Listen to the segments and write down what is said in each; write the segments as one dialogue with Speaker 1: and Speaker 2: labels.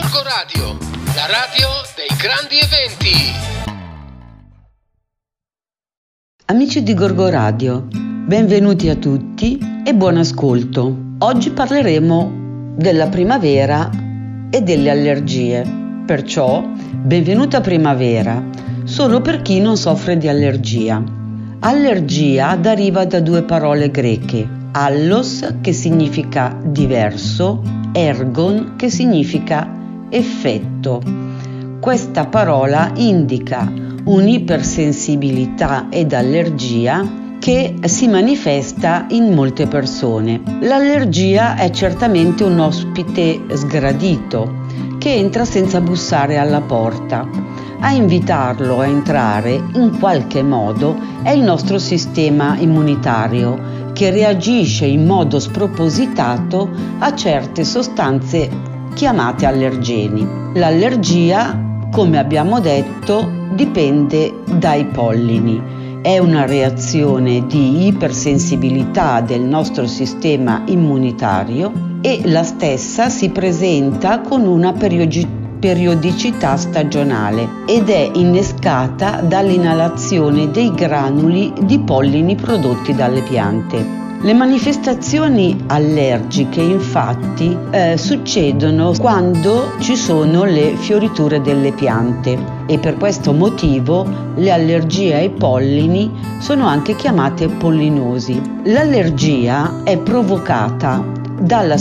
Speaker 1: Gorgo Radio, la radio dei grandi eventi.
Speaker 2: Amici di Gorgo Radio, benvenuti a tutti e buon ascolto. Oggi parleremo della primavera e delle allergie. Perciò, benvenuta primavera, solo per chi non soffre di allergia. Allergia deriva da due parole greche, allos che significa diverso, ergon che significa effetto. Questa parola indica un'ipersensibilità ed allergia che si manifesta in molte persone. L'allergia è certamente un ospite sgradito che entra senza bussare alla porta. A invitarlo a entrare in qualche modo è il nostro sistema immunitario che reagisce in modo spropositato a certe sostanze chiamate allergeni. L'allergia, come abbiamo detto, dipende dai pollini. È una reazione di ipersensibilità del nostro sistema immunitario e la stessa si presenta con una periodicità stagionale ed è innescata dall'inalazione dei granuli di pollini prodotti dalle piante. Le manifestazioni allergiche infatti eh, succedono quando ci sono le fioriture delle piante e per questo motivo le allergie ai pollini sono anche chiamate pollinosi. L'allergia è provocata dalla,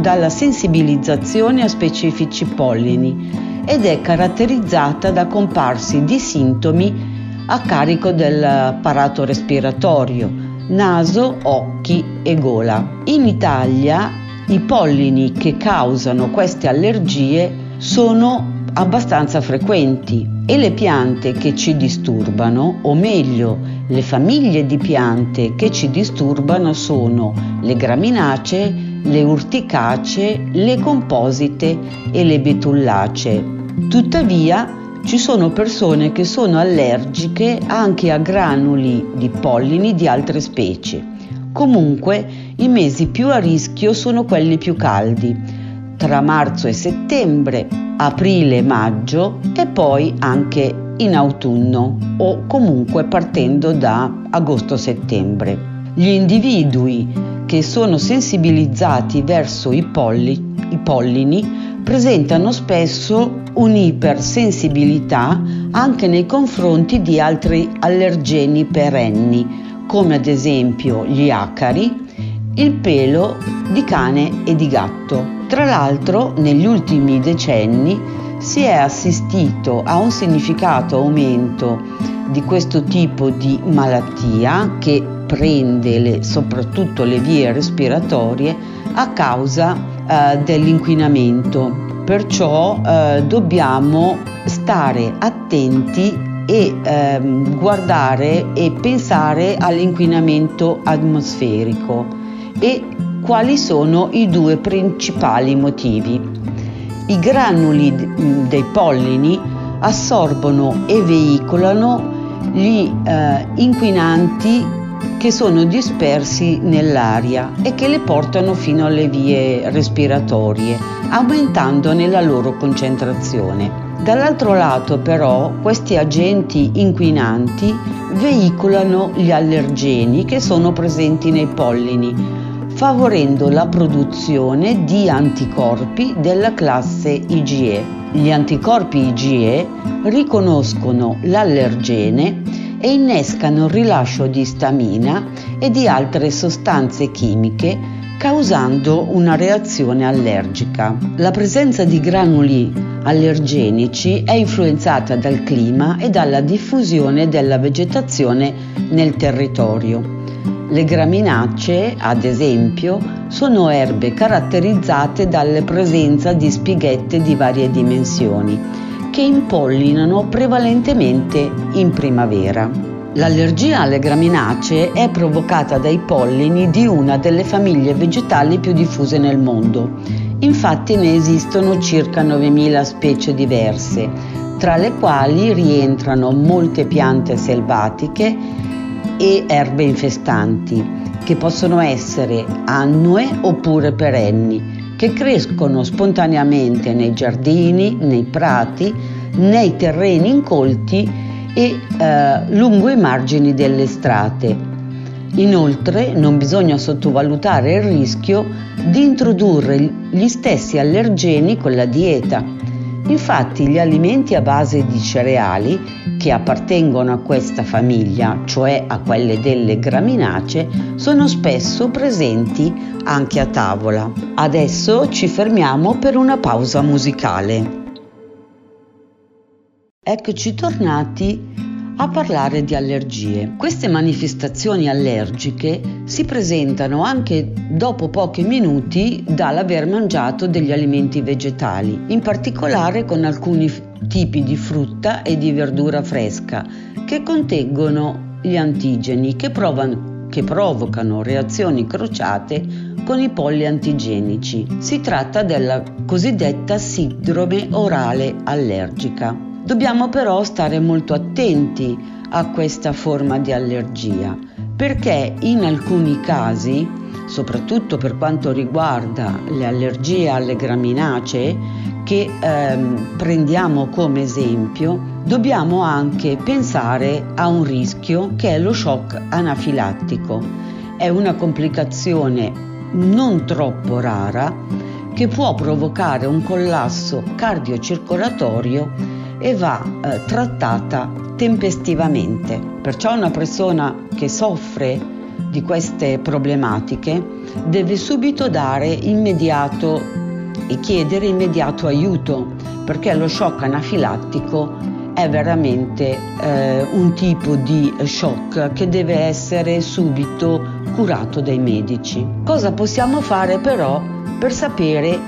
Speaker 2: dalla sensibilizzazione a specifici pollini ed è caratterizzata da comparsi di sintomi a carico dell'apparato respiratorio naso, occhi e gola. In Italia i pollini che causano queste allergie sono abbastanza frequenti e le piante che ci disturbano, o meglio, le famiglie di piante che ci disturbano sono le graminacee, le urticacee, le composite e le betullacee. Tuttavia, ci sono persone che sono allergiche anche a granuli di pollini di altre specie. Comunque i mesi più a rischio sono quelli più caldi, tra marzo e settembre, aprile e maggio e poi anche in autunno o comunque partendo da agosto-settembre. Gli individui che sono sensibilizzati verso i, polli, i pollini presentano spesso un'ipersensibilità anche nei confronti di altri allergeni perenni, come ad esempio gli acari, il pelo di cane e di gatto. Tra l'altro, negli ultimi decenni si è assistito a un significato aumento di questo tipo di malattia che prende le, soprattutto le vie respiratorie a causa eh, dell'inquinamento. Perciò eh, dobbiamo stare attenti e ehm, guardare e pensare all'inquinamento atmosferico e quali sono i due principali motivi. I granuli dei pollini assorbono e veicolano gli eh, inquinanti che sono dispersi nell'aria e che le portano fino alle vie respiratorie, aumentandone la loro concentrazione. Dall'altro lato però questi agenti inquinanti veicolano gli allergeni che sono presenti nei pollini, favorendo la produzione di anticorpi della classe IgE. Gli anticorpi IgE riconoscono l'allergene e innescano il rilascio di stamina e di altre sostanze chimiche causando una reazione allergica. La presenza di granuli allergenici è influenzata dal clima e dalla diffusione della vegetazione nel territorio. Le graminacee, ad esempio, sono erbe caratterizzate dalla presenza di spighette di varie dimensioni che impollinano prevalentemente in primavera. L'allergia alle graminacee è provocata dai pollini di una delle famiglie vegetali più diffuse nel mondo. Infatti ne esistono circa 9.000 specie diverse, tra le quali rientrano molte piante selvatiche e erbe infestanti, che possono essere annue oppure perenni che crescono spontaneamente nei giardini, nei prati, nei terreni incolti e eh, lungo i margini delle strate. Inoltre non bisogna sottovalutare il rischio di introdurre gli stessi allergeni con la dieta. Infatti gli alimenti a base di cereali che appartengono a questa famiglia, cioè a quelle delle graminacee, sono spesso presenti anche a tavola. Adesso ci fermiamo per una pausa musicale. Eccoci tornati a parlare di allergie. Queste manifestazioni allergiche si presentano anche dopo pochi minuti dall'aver mangiato degli alimenti vegetali, in particolare con alcuni tipi di frutta e di verdura fresca che contengono gli antigeni che, provano, che provocano reazioni crociate con i polli antigenici. Si tratta della cosiddetta sindrome orale allergica. Dobbiamo però stare molto attenti a questa forma di allergia perché in alcuni casi, soprattutto per quanto riguarda le allergie alle graminacee, che ehm, prendiamo come esempio, dobbiamo anche pensare a un rischio che è lo shock anafilattico. È una complicazione non troppo rara che può provocare un collasso cardiocircolatorio e va eh, trattata tempestivamente. Perciò una persona che soffre di queste problematiche deve subito dare immediato e chiedere immediato aiuto perché lo shock anafilattico è veramente eh, un tipo di shock che deve essere subito curato dai medici. Cosa possiamo fare però per sapere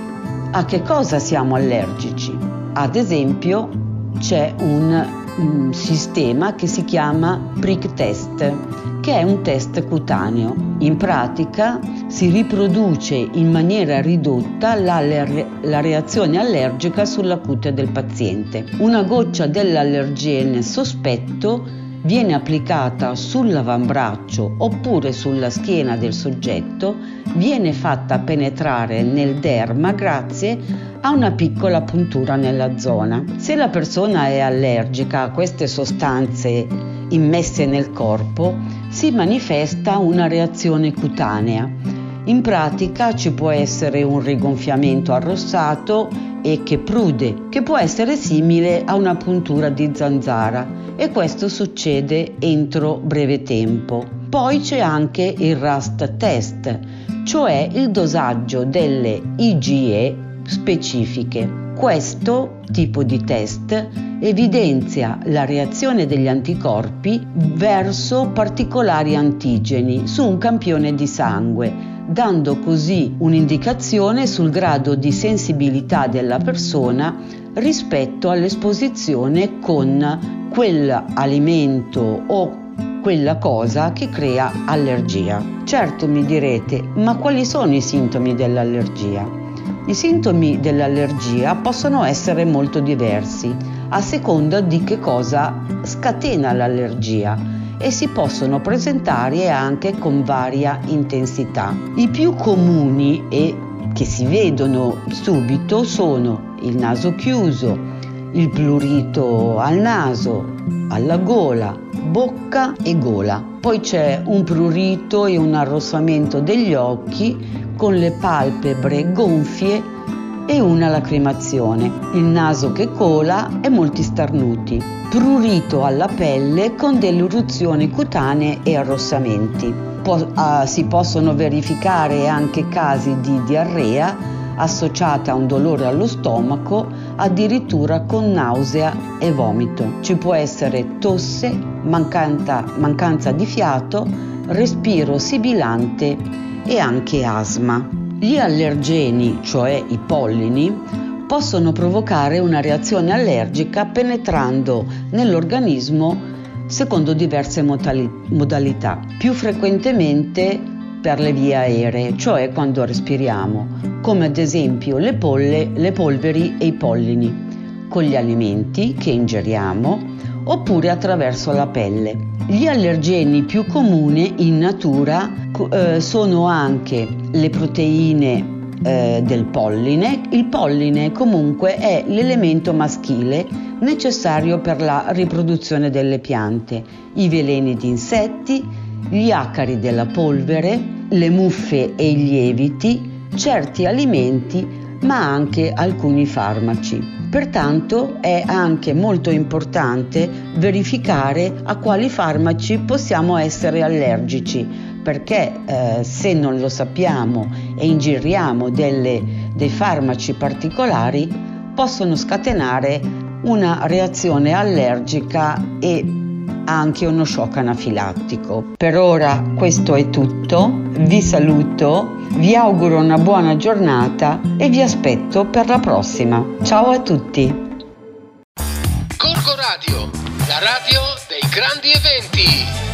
Speaker 2: a che cosa siamo allergici? Ad esempio c'è un, un sistema che si chiama prick test, che è un test cutaneo. In pratica si riproduce in maniera ridotta la, la, reazione allergica sulla cute del paziente. Una goccia dell'allergene sospetto viene applicata sull'avambraccio oppure sulla schiena del soggetto, viene fatta penetrare nel derma grazie a una piccola puntura nella zona. Se la persona è allergica a queste sostanze immesse nel corpo, si manifesta una reazione cutanea. In pratica ci può essere un rigonfiamento arrossato e che prude, che può essere simile a una puntura di zanzara e questo succede entro breve tempo. Poi c'è anche il Rust test, cioè il dosaggio delle IgE specifiche. Questo tipo di test evidenzia la reazione degli anticorpi verso particolari antigeni su un campione di sangue dando così un'indicazione sul grado di sensibilità della persona rispetto all'esposizione con quell'alimento o quella cosa che crea allergia. Certo mi direte, ma quali sono i sintomi dell'allergia? I sintomi dell'allergia possono essere molto diversi a seconda di che cosa scatena l'allergia e si possono presentare anche con varia intensità. I più comuni e che si vedono subito sono il naso chiuso, il plurito al naso, alla gola, bocca e gola. Poi c'è un prurito e un arrossamento degli occhi con le palpebre gonfie e una lacrimazione, il naso che cola e molti starnuti, prurito alla pelle con delle eruzioni cutanee e arrossamenti. Po- uh, si possono verificare anche casi di diarrea associata a un dolore allo stomaco, addirittura con nausea e vomito. Ci può essere tosse, mancanza, mancanza di fiato, respiro sibilante e anche asma. Gli allergeni, cioè i pollini, possono provocare una reazione allergica penetrando nell'organismo secondo diverse modalità, più frequentemente per le vie aeree, cioè quando respiriamo, come ad esempio le, polle, le polveri e i pollini, con gli alimenti che ingeriamo oppure attraverso la pelle. Gli allergeni più comuni in natura eh, sono anche le proteine eh, del polline. Il polline comunque è l'elemento maschile necessario per la riproduzione delle piante, i veleni di insetti, gli acari della polvere, le muffe e i lieviti, certi alimenti, ma anche alcuni farmaci. Pertanto è anche molto importante verificare a quali farmaci possiamo essere allergici, perché eh, se non lo sappiamo e ingiriamo delle, dei farmaci particolari possono scatenare una reazione allergica e anche uno shock anafilattico. Per ora questo è tutto, vi saluto, vi auguro una buona giornata e vi aspetto per la prossima. Ciao a tutti!
Speaker 1: Corco Radio, la radio dei grandi eventi.